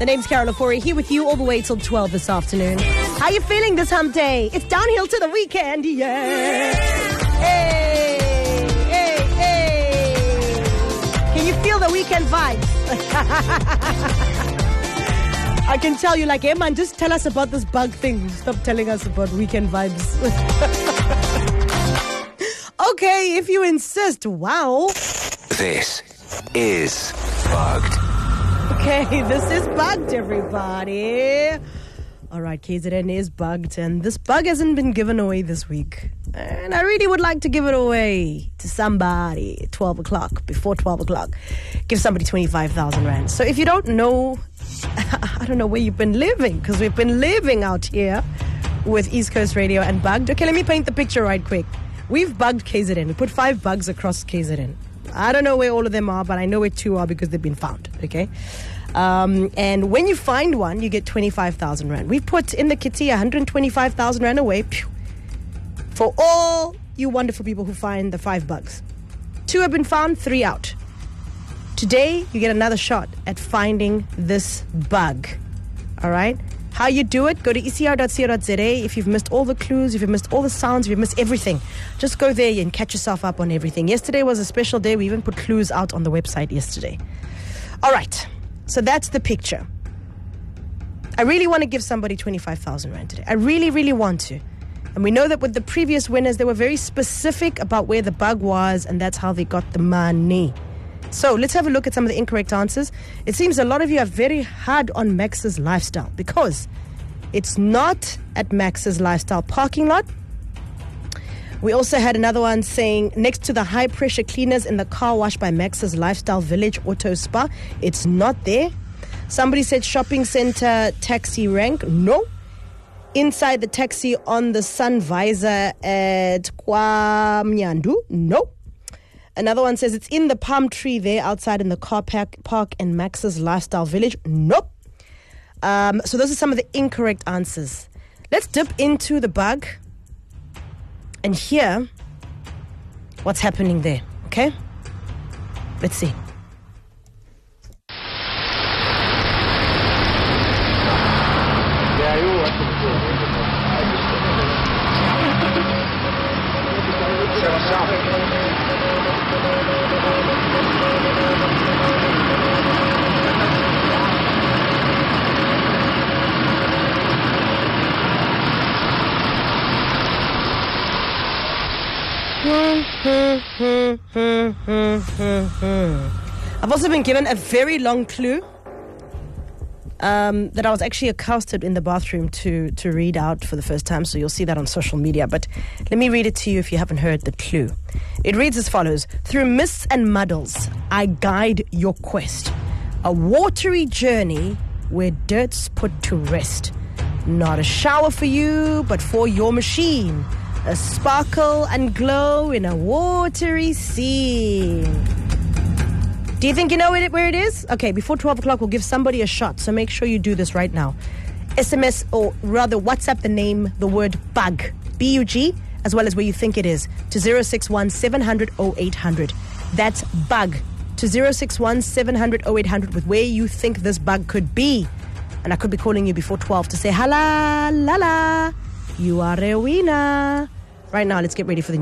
The name's Carol Ofori here with you all the way till 12 this afternoon. How you feeling this hump day? It's downhill to the weekend, yeah. Hey, hey, hey. Can you feel the weekend vibes? I can tell you, like, hey man, just tell us about this bug thing. Stop telling us about weekend vibes. okay, if you insist. Wow. This is Bugged. Okay, this is bugged, everybody. All right, KZN is bugged, and this bug hasn't been given away this week. And I really would like to give it away to somebody at 12 o'clock, before 12 o'clock. Give somebody 25,000 Rand. So if you don't know, I don't know where you've been living, because we've been living out here with East Coast Radio and bugged. Okay, let me paint the picture right quick. We've bugged KZN. We put five bugs across KZN. I don't know where all of them are, but I know where two are because they've been found. Okay. Um, and when you find one, you get 25,000 Rand. We've put in the kitty 125,000 Rand away pew, for all you wonderful people who find the five bugs. Two have been found, three out. Today, you get another shot at finding this bug. All right? How you do it, go to ecr.co.za. If you've missed all the clues, if you've missed all the sounds, if you've missed everything, just go there and catch yourself up on everything. Yesterday was a special day. We even put clues out on the website yesterday. All right, so that's the picture. I really want to give somebody 25,000 Rand today. I really, really want to. And we know that with the previous winners, they were very specific about where the bug was, and that's how they got the money. So let's have a look at some of the incorrect answers. It seems a lot of you are very hard on Max's lifestyle because it's not at Max's lifestyle parking lot. We also had another one saying next to the high pressure cleaners in the car wash by Max's Lifestyle Village Auto Spa. It's not there. Somebody said shopping center taxi rank. No. Inside the taxi on the sun visor at Kwamnyandu. No. Another one says it's in the palm tree there outside in the car park, park in Max's Lifestyle Village. Nope. Um, so those are some of the incorrect answers. Let's dip into the bug and hear what's happening there. Okay? Let's see. Hmm, hmm, hmm, I've also been given a very long clue um, that I was actually accosted in the bathroom to, to read out for the first time, so you'll see that on social media. But let me read it to you if you haven't heard the clue. It reads as follows Through mists and muddles, I guide your quest. A watery journey where dirt's put to rest. Not a shower for you, but for your machine. A sparkle and glow in a watery scene. Do you think you know where it is? Okay, before 12 o'clock, we'll give somebody a shot. So make sure you do this right now. SMS, or rather, WhatsApp the name, the word bug, B U G, as well as where you think it is, to 061 700 0800. That's bug to 061 700 0800 with where you think this bug could be. And I could be calling you before 12 to say, hala, la la, you are a winner. Right now, let's get ready for the news.